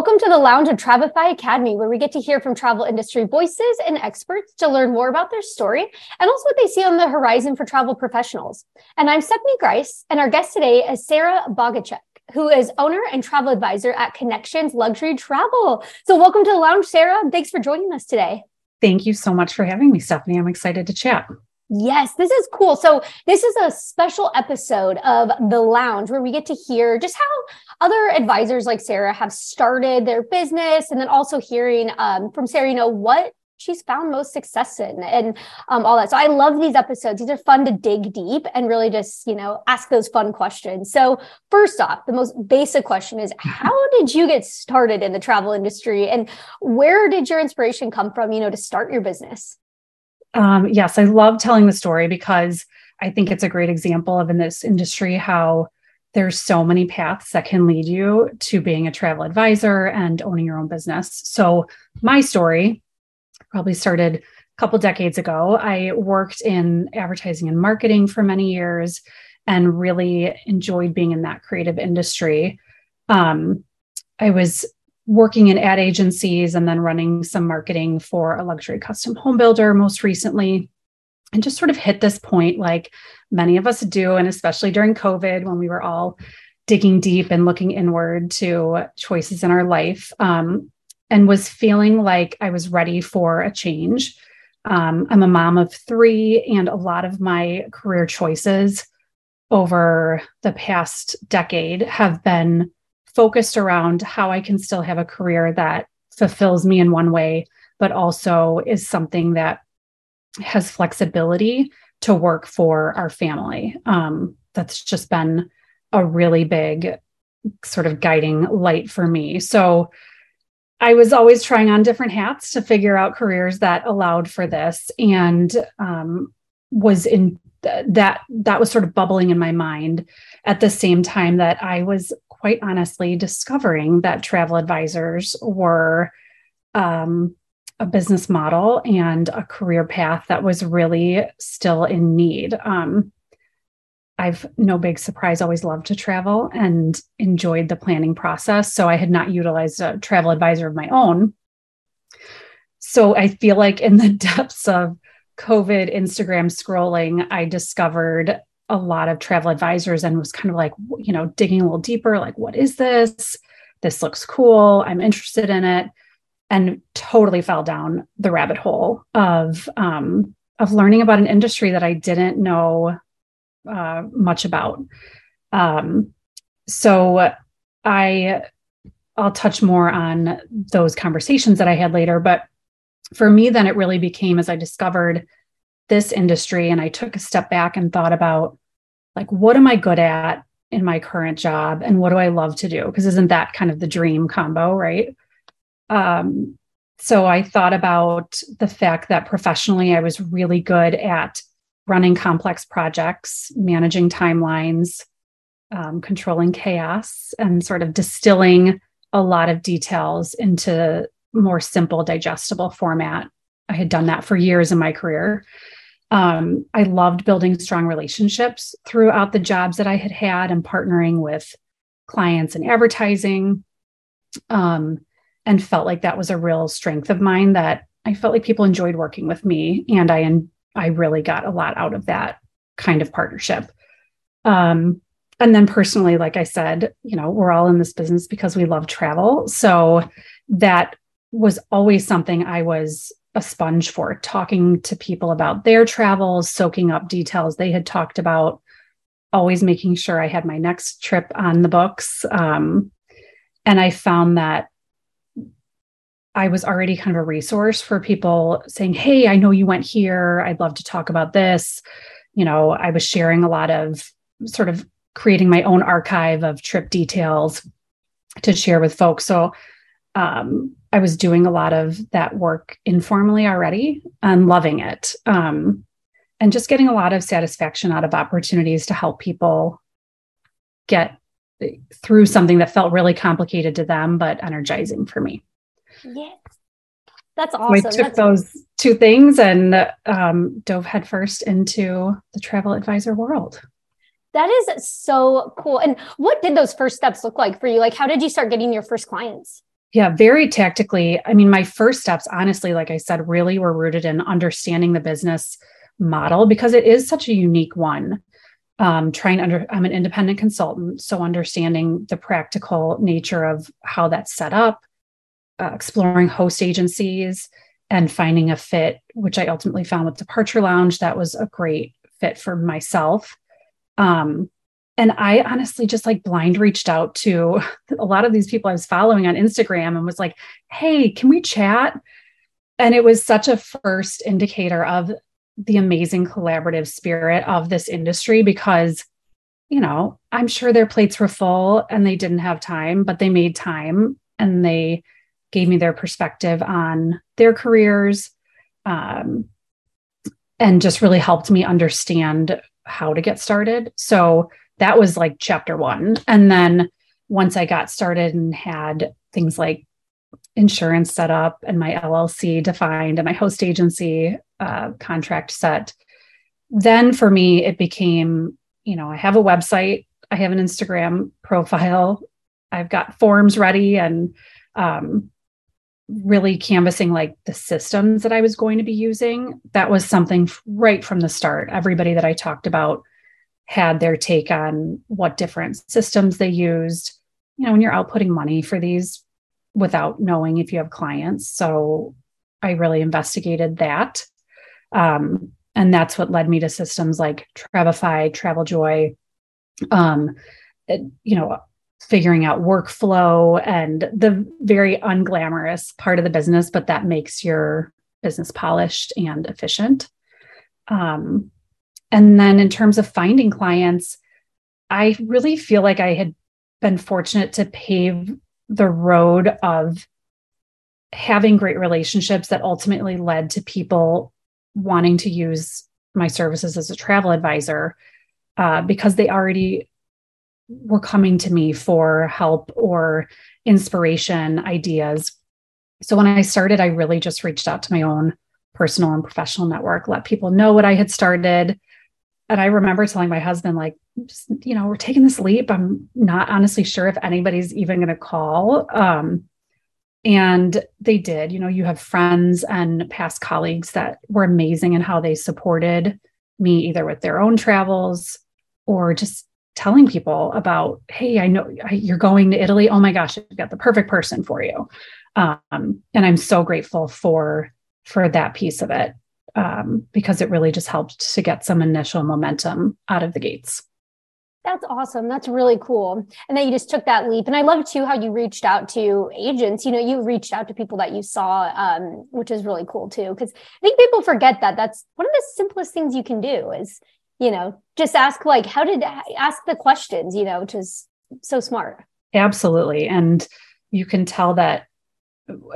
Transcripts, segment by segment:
Welcome to the lounge of Travefy Academy, where we get to hear from travel industry voices and experts to learn more about their story and also what they see on the horizon for travel professionals. And I'm Stephanie Grice, and our guest today is Sarah Bogaczyk, who is owner and travel advisor at Connections Luxury Travel. So, welcome to the lounge, Sarah. Thanks for joining us today. Thank you so much for having me, Stephanie. I'm excited to chat. Yes, this is cool. So, this is a special episode of The Lounge where we get to hear just how other advisors like Sarah have started their business and then also hearing um, from Sarah, you know, what she's found most success in and um, all that. So, I love these episodes. These are fun to dig deep and really just, you know, ask those fun questions. So, first off, the most basic question is how did you get started in the travel industry and where did your inspiration come from, you know, to start your business? Um, yes, I love telling the story because I think it's a great example of in this industry how there's so many paths that can lead you to being a travel advisor and owning your own business. So my story probably started a couple decades ago. I worked in advertising and marketing for many years and really enjoyed being in that creative industry. Um, I was working in ad agencies and then running some marketing for a luxury custom home builder most recently and just sort of hit this point like many of us do and especially during covid when we were all digging deep and looking inward to choices in our life um, and was feeling like i was ready for a change. Um, i'm a mom of three and a lot of my career choices over the past decade have been focused around how I can still have a career that fulfills me in one way, but also is something that has flexibility to work for our family. Um, that's just been a really big sort of guiding light for me. So I was always trying on different hats to figure out careers that allowed for this and um, was in that that was sort of bubbling in my mind at the same time that I was quite honestly discovering that travel advisors were um, a business model and a career path that was really still in need. Um, I've no big surprise, always loved to travel and enjoyed the planning process. So I had not utilized a travel advisor of my own. So I feel like in the depths of COVID Instagram scrolling, I discovered a lot of travel advisors and was kind of like, you know, digging a little deeper like, what is this? This looks cool. I'm interested in it. And totally fell down the rabbit hole of, um, of learning about an industry that I didn't know uh, much about. Um, so I, I'll touch more on those conversations that I had later. But for me, then it really became as I discovered this industry and I took a step back and thought about like what am I good at in my current job and what do I love to do? Because isn't that kind of the dream combo, right? Um, so I thought about the fact that professionally I was really good at running complex projects, managing timelines, um, controlling chaos, and sort of distilling a lot of details into more simple, digestible format. I had done that for years in my career. Um, I loved building strong relationships throughout the jobs that I had had and partnering with clients and advertising. Um, and felt like that was a real strength of mine that I felt like people enjoyed working with me. And I, I really got a lot out of that kind of partnership. Um, and then personally, like I said, you know, we're all in this business because we love travel. So that was always something I was a sponge for talking to people about their travels, soaking up details they had talked about, always making sure I had my next trip on the books. Um, and I found that I was already kind of a resource for people saying, Hey, I know you went here. I'd love to talk about this. You know, I was sharing a lot of sort of creating my own archive of trip details to share with folks. So um, I was doing a lot of that work informally already and loving it. Um, and just getting a lot of satisfaction out of opportunities to help people get through something that felt really complicated to them, but energizing for me. Yes. That's awesome. So I took That's those awesome. two things and um, dove headfirst into the travel advisor world. That is so cool. And what did those first steps look like for you? Like, how did you start getting your first clients? Yeah, very tactically. I mean, my first steps, honestly, like I said, really were rooted in understanding the business model because it is such a unique one. Um, trying under, I'm an independent consultant, so understanding the practical nature of how that's set up, uh, exploring host agencies, and finding a fit, which I ultimately found with Departure Lounge. That was a great fit for myself. Um, and I honestly just like blind reached out to a lot of these people I was following on Instagram and was like, hey, can we chat? And it was such a first indicator of the amazing collaborative spirit of this industry because, you know, I'm sure their plates were full and they didn't have time, but they made time and they gave me their perspective on their careers um, and just really helped me understand how to get started. So that was like chapter one. And then once I got started and had things like insurance set up and my LLC defined and my host agency uh, contract set, then for me, it became, you know, I have a website, I have an Instagram profile, I've got forms ready and um, really canvassing like the systems that I was going to be using. That was something right from the start. Everybody that I talked about had their take on what different systems they used. You know, when you're outputting money for these without knowing if you have clients. So I really investigated that. Um, and that's what led me to systems like Travefy, TravelJoy, um, you know, figuring out workflow and the very unglamorous part of the business, but that makes your business polished and efficient. Um, and then in terms of finding clients, I really feel like I had been fortunate to pave the road of having great relationships that ultimately led to people wanting to use my services as a travel advisor uh, because they already were coming to me for help or inspiration ideas. So when I started, I really just reached out to my own personal and professional network, let people know what I had started, and I remember telling my husband, like, you know, we're taking this leap. I'm not honestly sure if anybody's even going to call. Um, and they did. You know, you have friends and past colleagues that were amazing in how they supported me, either with their own travels or just telling people about, hey, I know you're going to Italy. Oh my gosh, I've got the perfect person for you. Um, and I'm so grateful for for that piece of it um, because it really just helped to get some initial momentum out of the gates. That's awesome. That's really cool. And then you just took that leap. And I love too how you reached out to agents. You know, you reached out to people that you saw, um, which is really cool too. Because I think people forget that that's one of the simplest things you can do is, you know, just ask like, how did ask the questions, you know, which is so smart. Absolutely. And you can tell that,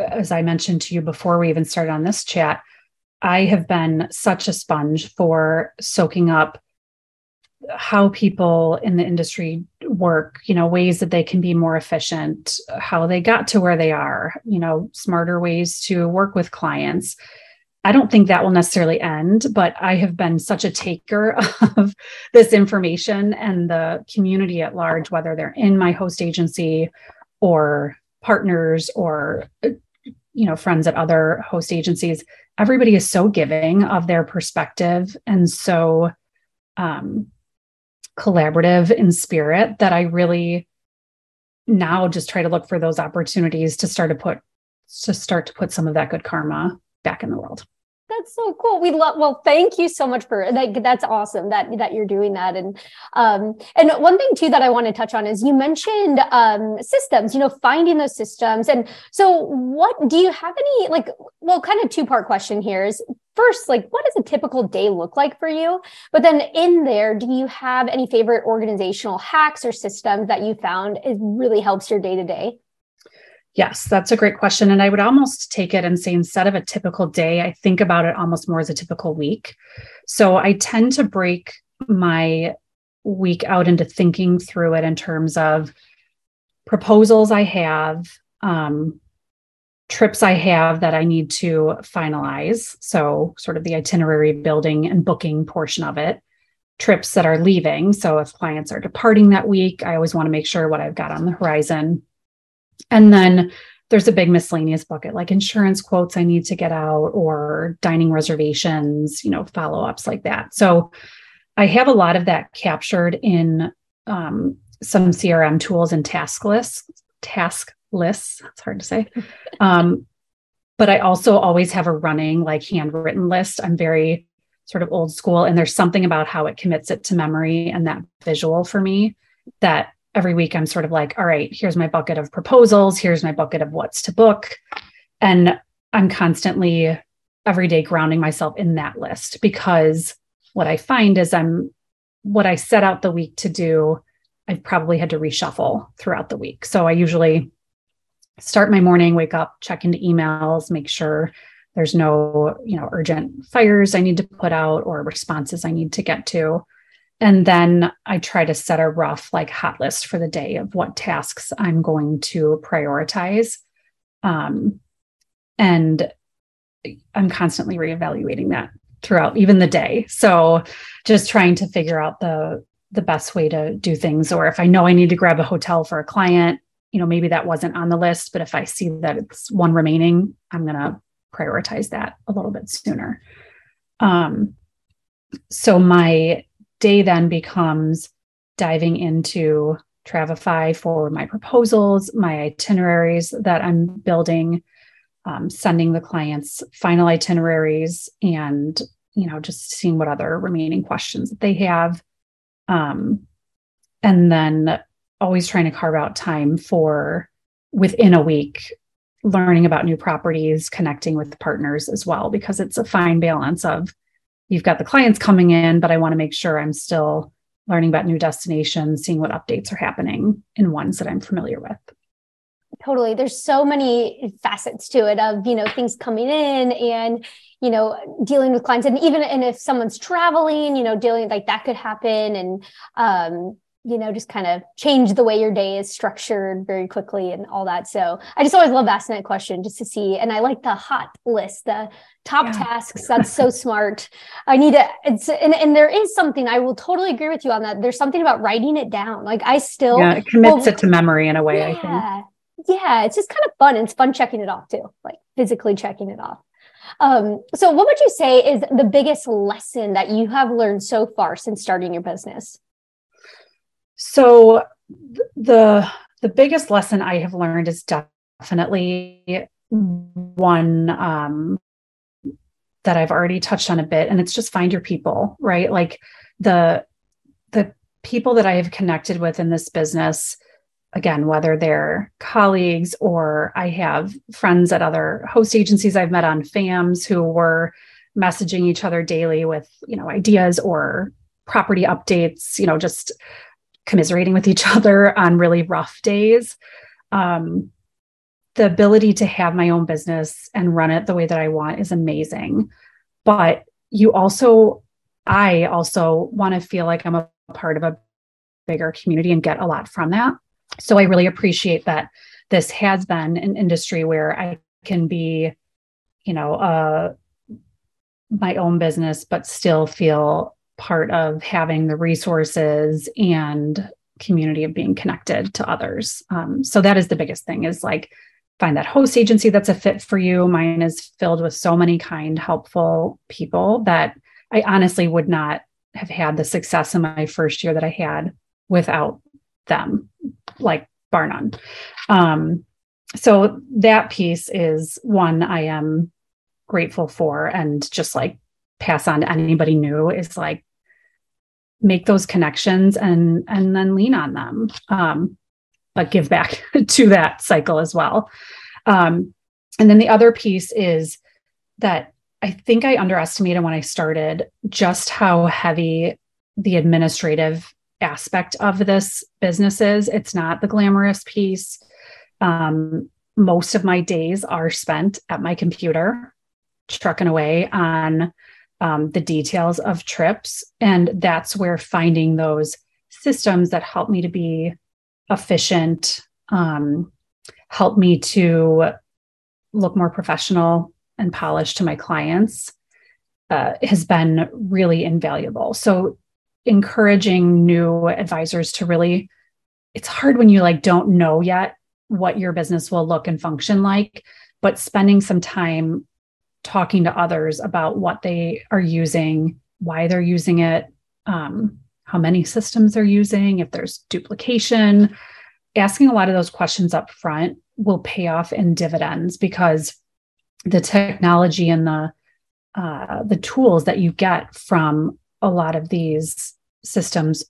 as I mentioned to you before we even started on this chat, I have been such a sponge for soaking up how people in the industry work, you know, ways that they can be more efficient, how they got to where they are, you know, smarter ways to work with clients. I don't think that will necessarily end, but I have been such a taker of this information and the community at large, whether they're in my host agency or partners or, you know, friends at other host agencies everybody is so giving of their perspective and so um, collaborative in spirit that I really now just try to look for those opportunities to start to put to start to put some of that good karma back in the world. That's so cool. We love. Well, thank you so much for that. That's awesome that that you're doing that. And um, and one thing too that I want to touch on is you mentioned um, systems. You know, finding those systems. And so, what do you have any like? Well, kind of two part question here is first, like, what does a typical day look like for you? But then in there, do you have any favorite organizational hacks or systems that you found it really helps your day to day? Yes, that's a great question. And I would almost take it and say instead of a typical day, I think about it almost more as a typical week. So I tend to break my week out into thinking through it in terms of proposals I have, um, trips I have that I need to finalize. So, sort of the itinerary building and booking portion of it, trips that are leaving. So, if clients are departing that week, I always want to make sure what I've got on the horizon and then there's a big miscellaneous bucket like insurance quotes I need to get out or dining reservations, you know, follow ups like that. So I have a lot of that captured in um, some CRM tools and task lists, task lists. It's hard to say. Um, but I also always have a running, like handwritten list. I'm very sort of old school, and there's something about how it commits it to memory and that visual for me that every week I'm sort of like, all right, here's my bucket of proposals, here's my bucket of what's to book. And I'm constantly every day grounding myself in that list because what I find is I'm what I set out the week to do, I've probably had to reshuffle throughout the week. So I usually start my morning, wake up, check into emails, make sure there's no, you know, urgent fires I need to put out or responses I need to get to. And then I try to set a rough, like, hot list for the day of what tasks I'm going to prioritize. Um, and I'm constantly reevaluating that throughout even the day. So just trying to figure out the the best way to do things or if I know I need to grab a hotel for a client, you know, maybe that wasn't on the list, but if I see that it's one remaining, I'm going to prioritize that a little bit sooner. Um so my day then becomes diving into Travefy for my proposals, my itineraries that I'm building, um, sending the clients final itineraries, and you know just seeing what other remaining questions that they have, um, and then always trying to carve out time for within a week learning about new properties, connecting with partners as well, because it's a fine balance of you've got the clients coming in, but I want to make sure I'm still learning about new destinations, seeing what updates are happening in ones that I'm familiar with. Totally. There's so many facets to it of, you know, things coming in and, you know, dealing with clients and even and if someone's traveling, you know, dealing like that could happen and um you know, just kind of change the way your day is structured very quickly and all that. So I just always love asking that question just to see. And I like the hot list, the top yeah. tasks. That's so smart. I need to, it's, and, and there is something, I will totally agree with you on that. There's something about writing it down. Like I still, yeah, it commits well, it to memory in a way, yeah, I think. Yeah. It's just kind of fun. It's fun checking it off too, like physically checking it off. Um, so what would you say is the biggest lesson that you have learned so far since starting your business? So the the biggest lesson I have learned is definitely one um, that I've already touched on a bit, and it's just find your people, right? Like the the people that I have connected with in this business, again, whether they're colleagues or I have friends at other host agencies I've met on FAMs who were messaging each other daily with, you know, ideas or property updates, you know, just commiserating with each other on really rough days. Um, the ability to have my own business and run it the way that I want is amazing. But you also, I also want to feel like I'm a part of a bigger community and get a lot from that. So I really appreciate that this has been an industry where I can be, you know, uh, my own business, but still feel part of having the resources and community of being connected to others. Um, so that is the biggest thing is like find that host agency that's a fit for you. Mine is filled with so many kind, helpful people that I honestly would not have had the success in my first year that I had without them, like bar none. Um, so that piece is one I am grateful for and just like pass on to anybody new is like make those connections and and then lean on them um, but give back to that cycle as well. Um, and then the other piece is that i think i underestimated when i started just how heavy the administrative aspect of this business is. It's not the glamorous piece. Um, most of my days are spent at my computer trucking away on um, the details of trips. And that's where finding those systems that help me to be efficient, um, help me to look more professional and polished to my clients uh, has been really invaluable. So, encouraging new advisors to really, it's hard when you like don't know yet what your business will look and function like, but spending some time talking to others about what they are using, why they're using it, um, how many systems they're using, if there's duplication, asking a lot of those questions up front will pay off in dividends because the technology and the uh, the tools that you get from a lot of these systems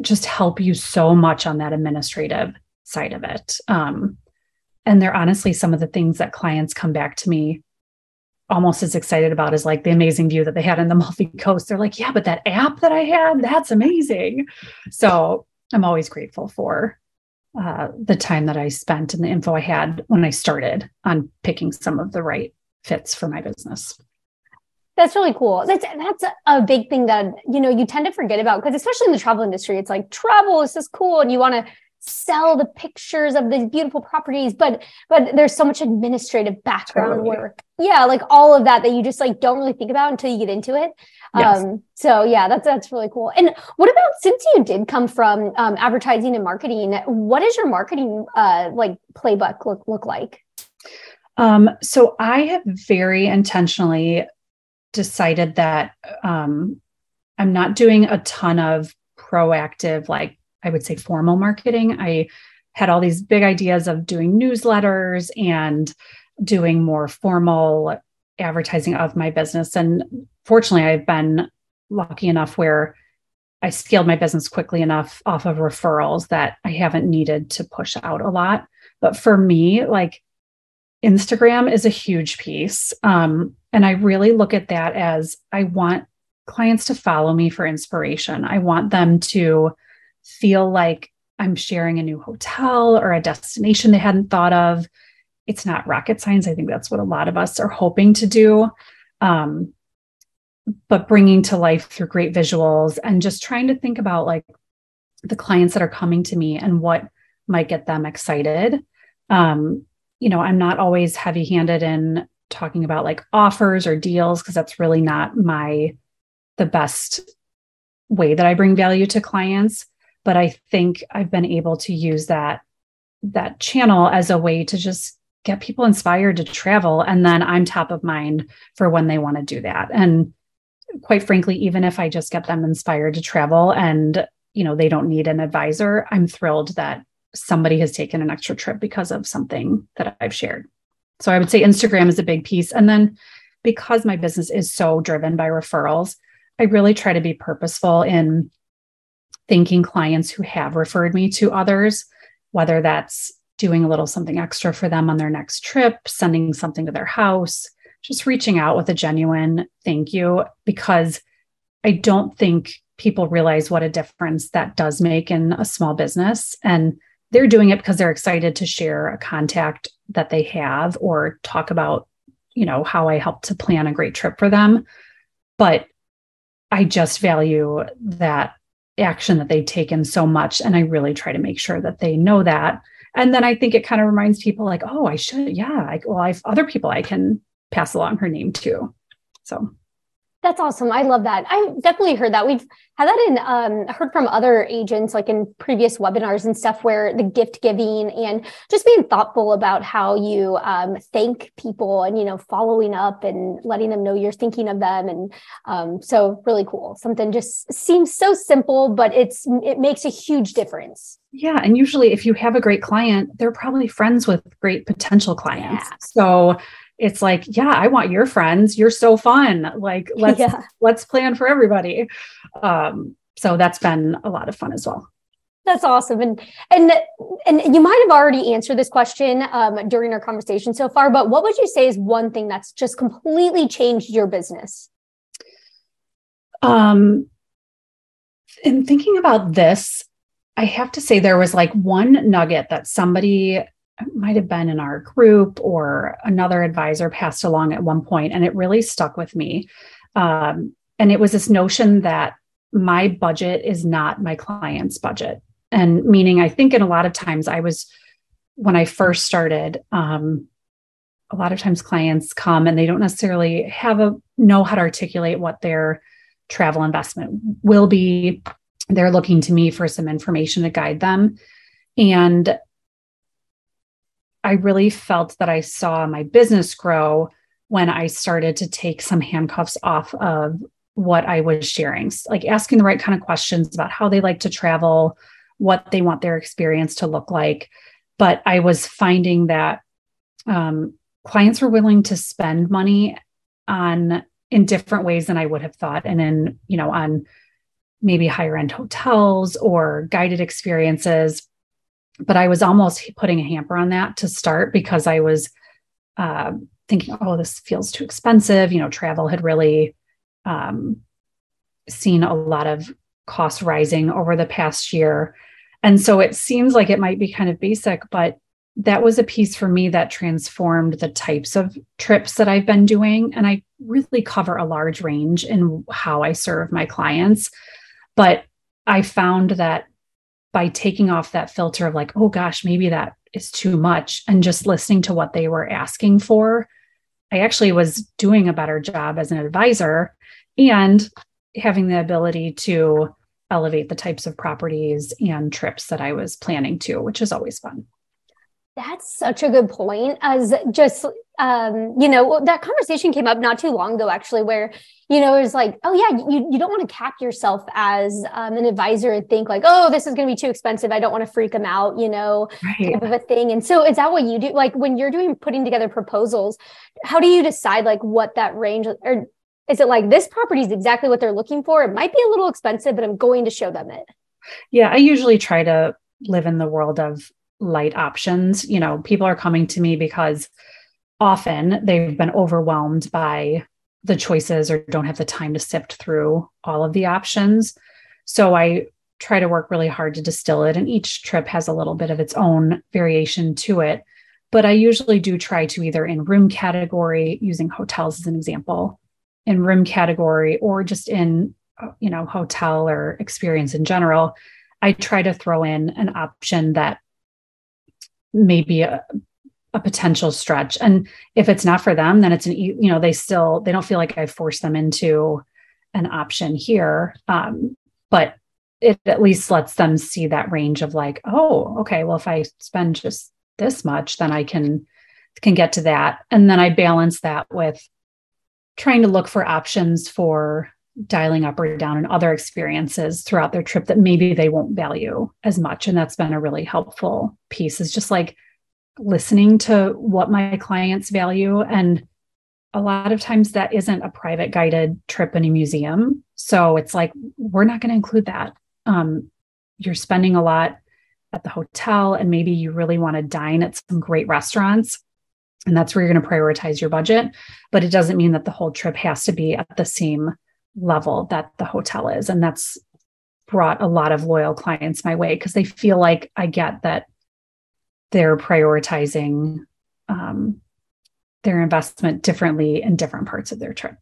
just help you so much on that administrative side of it. Um, and they're honestly some of the things that clients come back to me almost as excited about as like the amazing view that they had in the Amalfi Coast. They're like, yeah, but that app that I had, that's amazing. So I'm always grateful for uh, the time that I spent and the info I had when I started on picking some of the right fits for my business. That's really cool. That's that's a big thing that you know you tend to forget about because especially in the travel industry, it's like travel is just cool, and you want to sell the pictures of these beautiful properties but but there's so much administrative background totally. work yeah like all of that that you just like don't really think about until you get into it yes. um so yeah that's that's really cool and what about since you did come from um, advertising and marketing what does your marketing uh like playbook look look like um so i have very intentionally decided that um i'm not doing a ton of proactive like I would say formal marketing. I had all these big ideas of doing newsletters and doing more formal advertising of my business. And fortunately, I've been lucky enough where I scaled my business quickly enough off of referrals that I haven't needed to push out a lot. But for me, like Instagram is a huge piece. Um, and I really look at that as I want clients to follow me for inspiration. I want them to feel like I'm sharing a new hotel or a destination they hadn't thought of. It's not rocket science. I think that's what a lot of us are hoping to do. Um, but bringing to life through great visuals and just trying to think about like the clients that are coming to me and what might get them excited. Um, you know, I'm not always heavy handed in talking about like offers or deals because that's really not my the best way that I bring value to clients but I think I've been able to use that that channel as a way to just get people inspired to travel and then I'm top of mind for when they want to do that. And quite frankly, even if I just get them inspired to travel and you know they don't need an advisor, I'm thrilled that somebody has taken an extra trip because of something that I've shared. So I would say Instagram is a big piece and then because my business is so driven by referrals, I really try to be purposeful in thanking clients who have referred me to others, whether that's doing a little something extra for them on their next trip, sending something to their house, just reaching out with a genuine thank you, because I don't think people realize what a difference that does make in a small business. And they're doing it because they're excited to share a contact that they have or talk about, you know, how I helped to plan a great trip for them. But I just value that action that they've taken so much. And I really try to make sure that they know that. And then I think it kind of reminds people like, oh, I should, yeah, I, well, I've other people I can pass along her name to. So that's awesome. I love that. I definitely heard that. We've had that in um, heard from other agents, like in previous webinars and stuff, where the gift giving and just being thoughtful about how you um, thank people and you know following up and letting them know you're thinking of them, and um, so really cool. Something just seems so simple, but it's it makes a huge difference. Yeah, and usually if you have a great client, they're probably friends with great potential clients. Yeah. So it's like yeah i want your friends. You're so fun. Like let's yeah. let's plan for everybody. Um so that's been a lot of fun as well. That's awesome. And and and you might have already answered this question um, during our conversation so far but what would you say is one thing that's just completely changed your business? Um in thinking about this i have to say there was like one nugget that somebody might have been in our group or another advisor passed along at one point, and it really stuck with me. Um, and it was this notion that my budget is not my client's budget. And meaning, I think in a lot of times I was, when I first started, um, a lot of times clients come and they don't necessarily have a know how to articulate what their travel investment will be. They're looking to me for some information to guide them. And I really felt that I saw my business grow when I started to take some handcuffs off of what I was sharing, like asking the right kind of questions about how they like to travel, what they want their experience to look like. But I was finding that um, clients were willing to spend money on in different ways than I would have thought, and then you know on maybe higher end hotels or guided experiences. But I was almost putting a hamper on that to start because I was uh, thinking, oh, this feels too expensive. You know, travel had really um, seen a lot of costs rising over the past year. And so it seems like it might be kind of basic, but that was a piece for me that transformed the types of trips that I've been doing. And I really cover a large range in how I serve my clients. But I found that by taking off that filter of like, oh gosh, maybe that is too much, and just listening to what they were asking for, I actually was doing a better job as an advisor and having the ability to elevate the types of properties and trips that I was planning to, which is always fun. That's such a good point. As just, um, you know, that conversation came up not too long ago, actually, where, you know, it was like, oh, yeah, you, you don't want to cap yourself as um, an advisor and think like, oh, this is going to be too expensive. I don't want to freak them out, you know, right. type of a thing. And so is that what you do? Like when you're doing putting together proposals, how do you decide like what that range or is it like this property is exactly what they're looking for? It might be a little expensive, but I'm going to show them it. Yeah, I usually try to live in the world of light options. You know, people are coming to me because often they've been overwhelmed by the choices or don't have the time to sift through all of the options. So I try to work really hard to distill it, and each trip has a little bit of its own variation to it. But I usually do try to either in room category, using hotels as an example, in room category, or just in uh, you know hotel or experience in general, I try to throw in an option that maybe a, a potential stretch. And if it's not for them, then it's an, you know, they still, they don't feel like I forced them into an option here. Um, but it at least lets them see that range of like, oh, okay, well, if I spend just this much, then I can can get to that. And then I balance that with trying to look for options for dialing up or down in other experiences throughout their trip that maybe they won't value as much. And that's been a really helpful piece is just like listening to what my clients value. And a lot of times that isn't a private guided trip in a museum. So it's like, we're not going to include that. Um, you're spending a lot at the hotel, and maybe you really want to dine at some great restaurants. And that's where you're going to prioritize your budget. But it doesn't mean that the whole trip has to be at the same level that the hotel is. And that's brought a lot of loyal clients my way because they feel like I get that they're prioritizing um, their investment differently in different parts of their trip.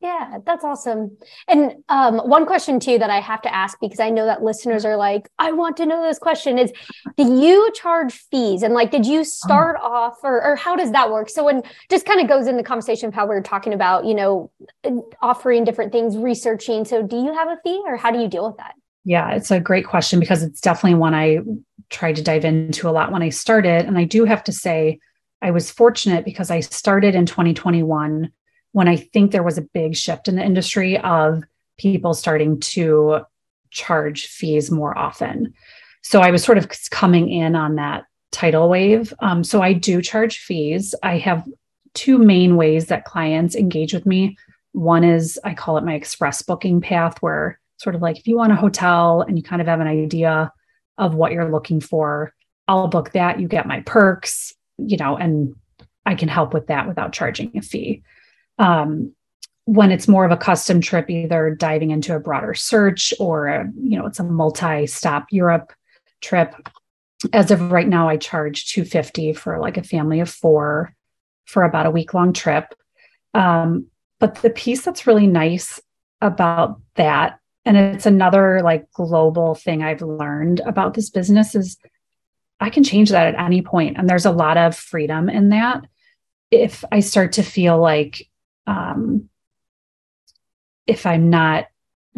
Yeah, that's awesome. And um, one question too that I have to ask because I know that listeners are like, I want to know this question is, do you charge fees? And like, did you start oh. off, or, or how does that work? So when just kind of goes in the conversation of how we are talking about, you know, offering different things, researching. So do you have a fee, or how do you deal with that? Yeah, it's a great question because it's definitely one I tried to dive into a lot when I started. And I do have to say, I was fortunate because I started in 2021 when I think there was a big shift in the industry of people starting to charge fees more often. So I was sort of coming in on that tidal wave. Um, so I do charge fees. I have two main ways that clients engage with me. One is I call it my express booking path, where sort of like if you want a hotel and you kind of have an idea of what you're looking for, I'll book that. You get my perks, you know, and I can help with that without charging a fee. Um, when it's more of a custom trip, either diving into a broader search or, a, you know, it's a multi-stop Europe trip. As of right now, I charge 250 for like a family of four for about a week long trip. Um, but the piece that's really nice about that, and it's another like global thing I've learned about this business is I can change that at any point, and there's a lot of freedom in that. If I start to feel like um, if I'm not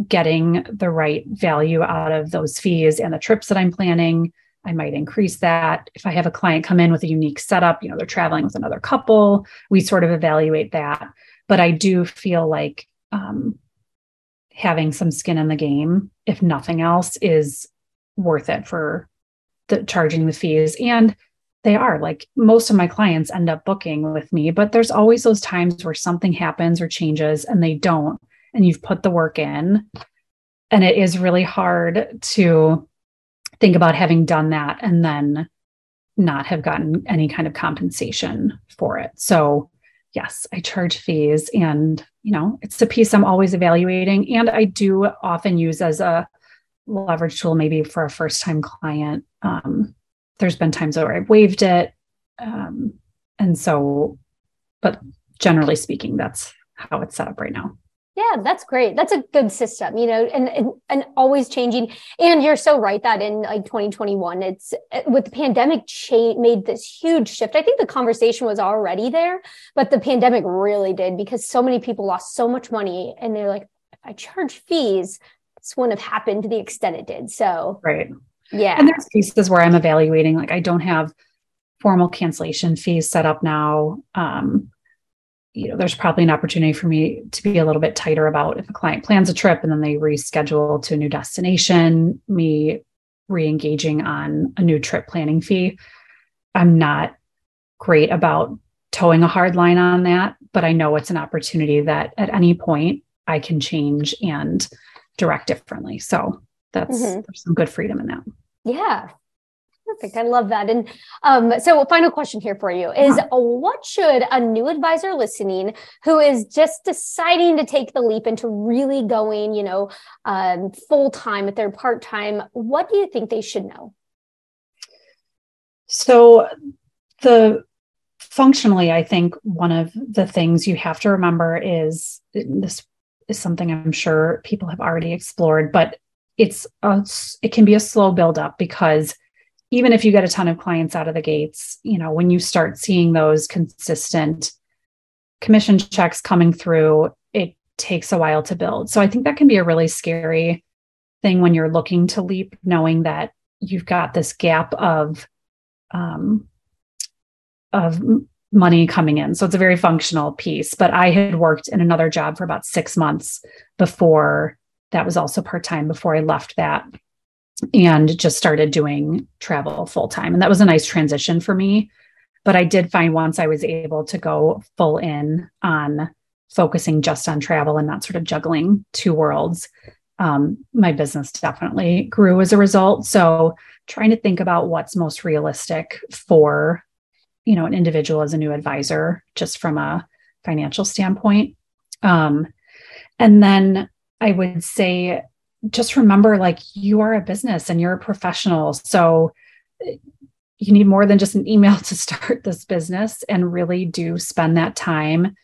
getting the right value out of those fees and the trips that I'm planning, I might increase that. If I have a client come in with a unique setup, you know, they're traveling with another couple, we sort of evaluate that. But I do feel like um, having some skin in the game, if nothing else, is worth it for the charging the fees. And they are like most of my clients end up booking with me, but there's always those times where something happens or changes and they don't, and you've put the work in. And it is really hard to think about having done that and then not have gotten any kind of compensation for it. So, yes, I charge fees and, you know, it's a piece I'm always evaluating and I do often use as a leverage tool maybe for a first time client. Um, there's been times where I've waived it. Um, and so, but generally speaking, that's how it's set up right now. Yeah, that's great. That's a good system, you know, and, and and always changing. And you're so right that in like 2021, it's with the pandemic cha- made this huge shift. I think the conversation was already there, but the pandemic really did because so many people lost so much money, and they're like, if I charge fees, this wouldn't have happened to the extent it did. So right, yeah. And there's cases where I'm evaluating, like I don't have formal cancellation fees set up now. Um, you know, there's probably an opportunity for me to be a little bit tighter about if a client plans a trip and then they reschedule to a new destination, me re-engaging on a new trip planning fee. I'm not great about towing a hard line on that, but I know it's an opportunity that at any point I can change and direct differently. So that's mm-hmm. there's some good freedom in that. Yeah, Perfect. I love that. And um, so, final question here for you is yeah. what should a new advisor listening who is just deciding to take the leap into really going, you know, um, full time if they're part time, what do you think they should know? So, the functionally, I think one of the things you have to remember is this is something I'm sure people have already explored, but it's a, it can be a slow build up because even if you get a ton of clients out of the gates, you know, when you start seeing those consistent commission checks coming through, it takes a while to build. So I think that can be a really scary thing when you're looking to leap, knowing that you've got this gap of um, of money coming in. So it's a very functional piece. But I had worked in another job for about six months before that was also part time before I left that and just started doing travel full time. And that was a nice transition for me. But I did find once I was able to go full in on focusing just on travel and not sort of juggling two worlds, um, my business definitely grew as a result. So trying to think about what's most realistic for you know an individual as a new advisor just from a financial standpoint um, and then i would say just remember like you are a business and you're a professional. So eh, you need more than just an email to start this business and really do spend that time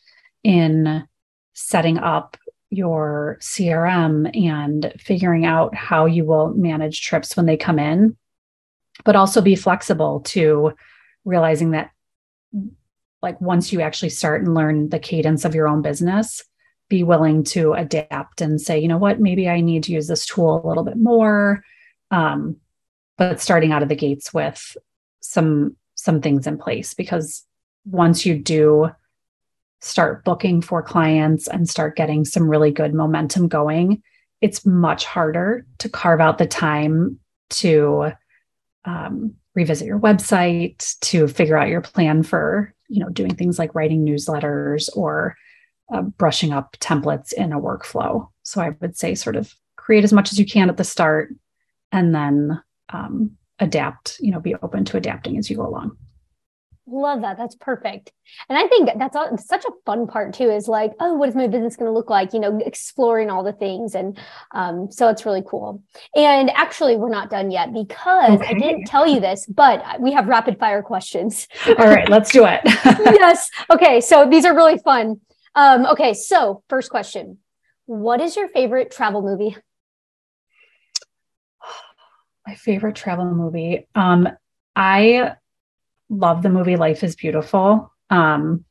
in setting up your CRM and figuring out how you will manage trips when they come in, but also be flexible to realizing that like once you actually start and learn the cadence of your own business, be willing to adapt and say, you know what, maybe I need to use this tool a little bit more. Um, but starting out of the gates with some some things in place because once you do start booking for clients and start getting some really good momentum going, it's much harder to carve out the time to um, revisit your website, to figure out your plan for you know doing things like writing newsletters or uh, brushing up templates in a workflow. So I would say sort of create as much as you can at the start and then um, adapt, you know, be open to adapting as you go along. Love that. That's perfect. And I think that's all, such a fun part too is like, oh, what is my business going to look like? You know, exploring all the things. And um, so it's really cool. And actually, we're not done yet because okay. I didn't tell you this, but we have rapid fire questions. all right, let's do it. yes. Okay. So these are really fun. Um, okay, so first question. What is your favorite travel movie? My favorite travel movie. Um, I love the movie Life is Beautiful. Um,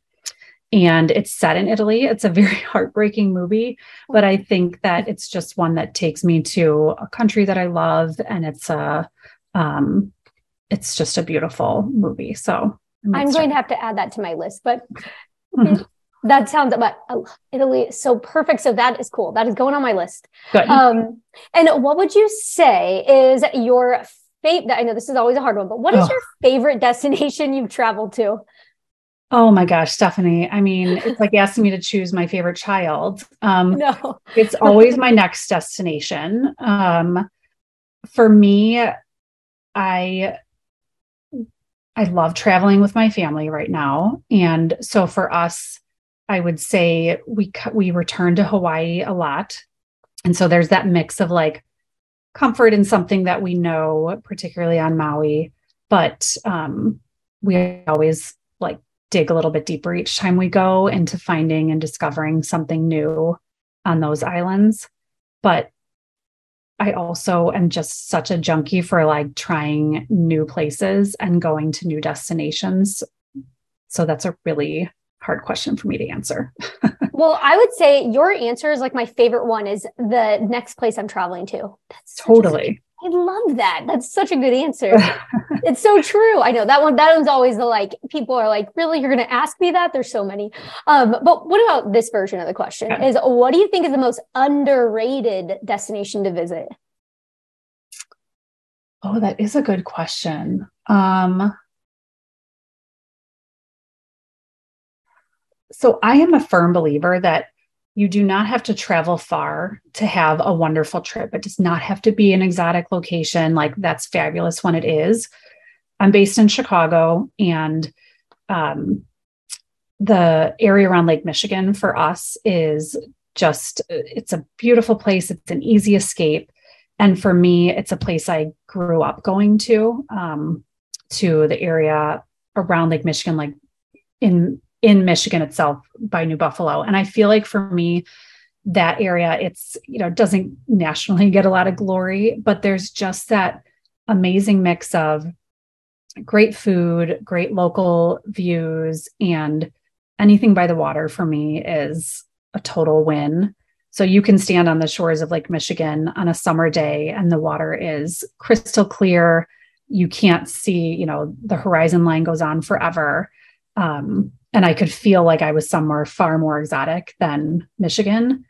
and it's set in Italy. It's a very heartbreaking movie, but I think that it's just one that takes me to a country that I love, and it's a um, it's just a beautiful movie. So I'm going to have to add that to my list, but mm-hmm. That sounds about Italy so perfect. So that is cool. That is going on my list. Um, and what would you say is your favorite? I know this is always a hard one, but what is oh. your favorite destination you've traveled to? Oh my gosh, Stephanie. I mean, it's like asking me to choose my favorite child. Um, no, it's always my next destination. Um, for me, I I love traveling with my family right now, and so for us, I would say we we return to Hawaii a lot, and so there's that mix of like comfort in something that we know, particularly on Maui, but um, we always like dig a little bit deeper each time we go into finding and discovering something new on those islands. But I also am just such a junkie for like trying new places and going to new destinations. So that's a really hard question for me to answer. well, I would say your answer is like my favorite one is the next place I'm traveling to. That's totally. I love that. That's such a good answer. it's so true. I know that one. That one's always the like. People are like, "Really, you're going to ask me that?" There's so many. Um, but what about this version of the question? Yeah. Is what do you think is the most underrated destination to visit? Oh, that is a good question. Um, so I am a firm believer that you do not have to travel far to have a wonderful trip. It does not have to be an exotic location. Like that's fabulous when it is. I'm based in Chicago and um, the area around Lake Michigan for us is just, it's a beautiful place. It's an easy escape. And for me, it's a place I grew up going to, um, to the area around Lake Michigan, like in in Michigan itself by New Buffalo. And I feel like for me, that area, it's, you know, doesn't nationally get a lot of glory, but there's just that amazing mix of great food, great local views, and anything by the water for me is a total win. So you can stand on the shores of Lake Michigan on a summer day and the water is crystal clear. You can't see, you know, the horizon line goes on forever. Um, and I could feel like I was somewhere far more exotic than Michigan.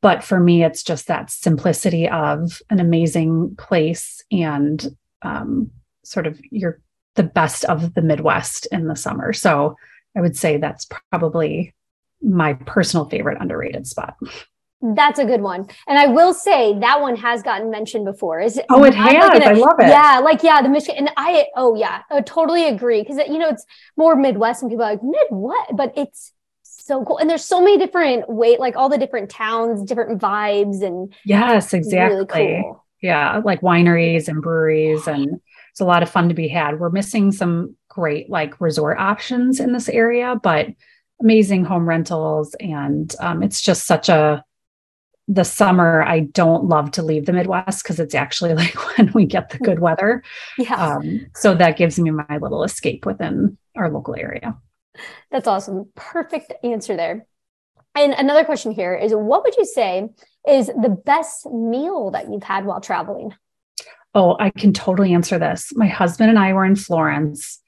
But for me, it's just that simplicity of an amazing place and um, sort of you're the best of the Midwest in the summer. So I would say that's probably my personal favorite underrated spot. That's a good one. And I will say that one has gotten mentioned before. Is Oh, it has. Like a, I love it. Yeah, like yeah, the Michigan and I oh yeah, I totally agree because you know it's more Midwest and people are like mid what, but it's so cool. And there's so many different way like all the different towns, different vibes and Yes, exactly. Really cool. Yeah, like wineries and breweries and it's a lot of fun to be had. We're missing some great like resort options in this area, but amazing home rentals and um, it's just such a the summer I don't love to leave the Midwest because it's actually like when we get the good weather. Yeah. Um, so that gives me my little escape within our local area. That's awesome. Perfect answer there. And another question here is what would you say is the best meal that you've had while traveling? Oh, I can totally answer this. My husband and I were in Florence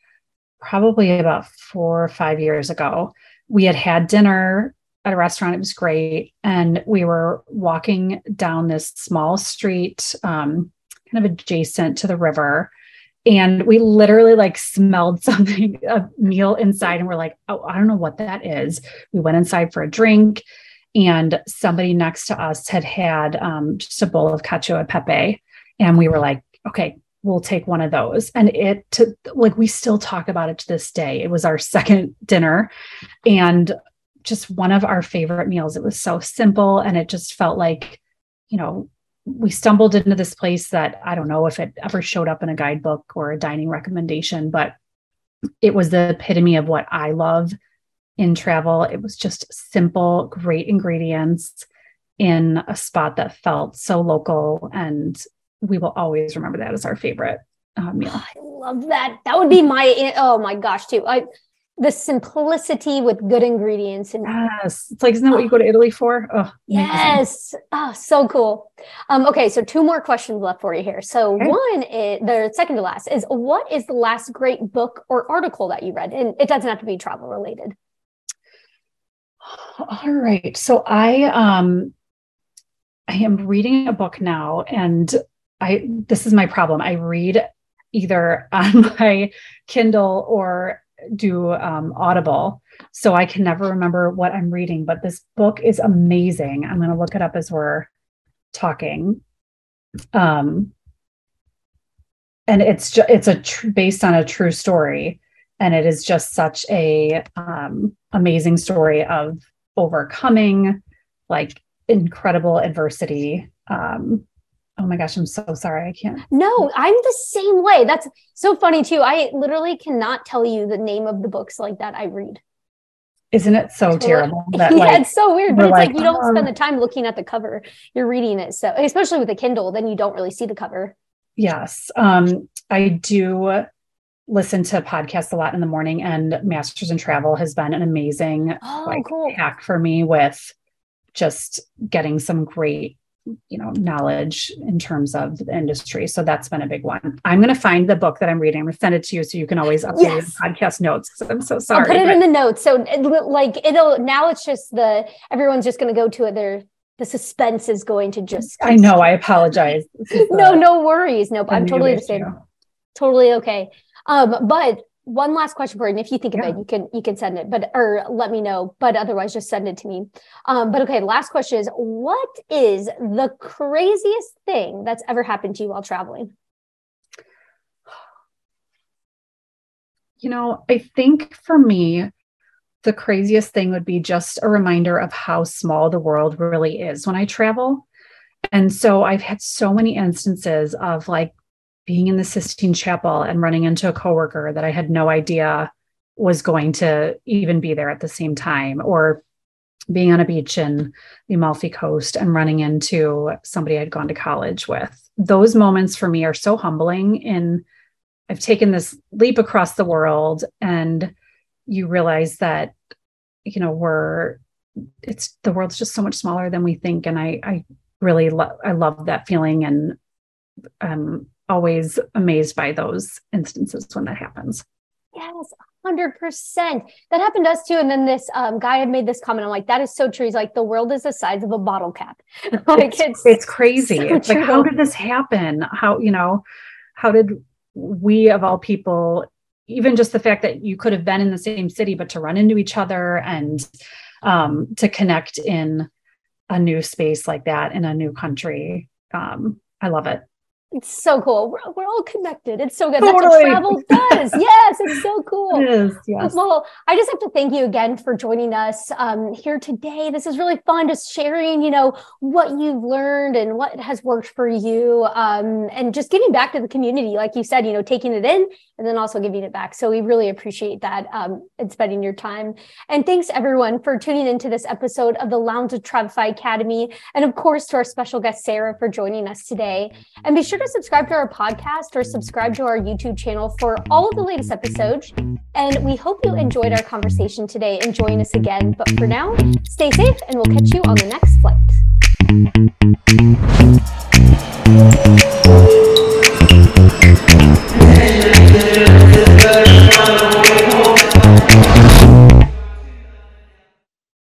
probably about four or five years ago. We had had dinner at a restaurant. It was great. And we were walking down this small street, um, kind of adjacent to the river. And we literally like smelled something, a meal inside, and we're like, oh, I don't know what that is. We went inside for a drink, and somebody next to us had had um, just a bowl of cacio e pepe. And we were like, okay, we'll take one of those. And it to like we still talk about it to this day. It was our second dinner. And just one of our favorite meals. It was so simple and it just felt like, you know, we stumbled into this place that I don't know if it ever showed up in a guidebook or a dining recommendation, but it was the epitome of what I love in travel. It was just simple, great ingredients in a spot that felt so local. And we will always remember that as our favorite uh, meal. I love that. That would be my, oh my gosh, too. I, the simplicity with good ingredients and yes. It's like isn't that what you go to italy for? Oh yes. Oh so cool. Um okay so two more questions left for you here. So okay. one is the second to last is what is the last great book or article that you read? And it doesn't have to be travel related. All right. So i um i am reading a book now and i this is my problem. I read either on my kindle or do um, Audible, so I can never remember what I'm reading. But this book is amazing. I'm going to look it up as we're talking. Um, and it's just it's a tr- based on a true story, and it is just such a um, amazing story of overcoming like incredible adversity um, Oh my gosh, I'm so sorry. I can't. No, I'm the same way. That's so funny too. I literally cannot tell you the name of the books like that I read. Isn't it so terrible? That, yeah, like, it's so weird. But it's like, like you don't spend the time looking at the cover. You're reading it. So especially with a Kindle, then you don't really see the cover. Yes. Um, I do listen to podcasts a lot in the morning and Masters in Travel has been an amazing oh, like, cool. hack for me with just getting some great you know knowledge in terms of the industry. So that's been a big one. I'm going to find the book that i'm reading. I'm going to send it to you so you can always update yes. podcast notes. I'm so sorry i'll put it but... in the notes. So it, like it'll now it's just the everyone's just going to go to it. They're the suspense is going to just i know i apologize. No no worries. No i'm totally the same totally okay. Um but one last question for you. And if you think yeah. of it, you can you can send it, but or let me know. But otherwise, just send it to me. Um, but okay, last question is what is the craziest thing that's ever happened to you while traveling? You know, I think for me, the craziest thing would be just a reminder of how small the world really is when I travel. And so I've had so many instances of like being in the Sistine Chapel and running into a coworker that I had no idea was going to even be there at the same time, or being on a beach in the Amalfi Coast and running into somebody I'd gone to college with. Those moments for me are so humbling. In I've taken this leap across the world, and you realize that, you know, we're it's the world's just so much smaller than we think. And I I really love I love that feeling and um always amazed by those instances when that happens. Yes, 100%. That happened to us too. And then this um, guy had made this comment. I'm like, that is so true. He's like, the world is the size of a bottle cap. like, it's, it's, it's crazy. So it's true. like, how did this happen? How, you know, how did we of all people, even just the fact that you could have been in the same city, but to run into each other and um, to connect in a new space like that in a new country. Um, I love it. It's so cool. We're, we're all connected. It's so good. Totally. That's what travel does. yes, it's so cool. It is. Yes. Well, I just have to thank you again for joining us um, here today. This is really fun, just sharing, you know, what you've learned and what has worked for you, um, and just giving back to the community, like you said, you know, taking it in and then also giving it back. So we really appreciate that um, and spending your time. And thanks everyone for tuning into this episode of the Lounge of Travefy Academy, and of course to our special guest Sarah for joining us today. And be sure to subscribe to our podcast or subscribe to our YouTube channel for all of the latest episodes. And we hope you enjoyed our conversation today and join us again. But for now, stay safe and we'll catch you on the next flight.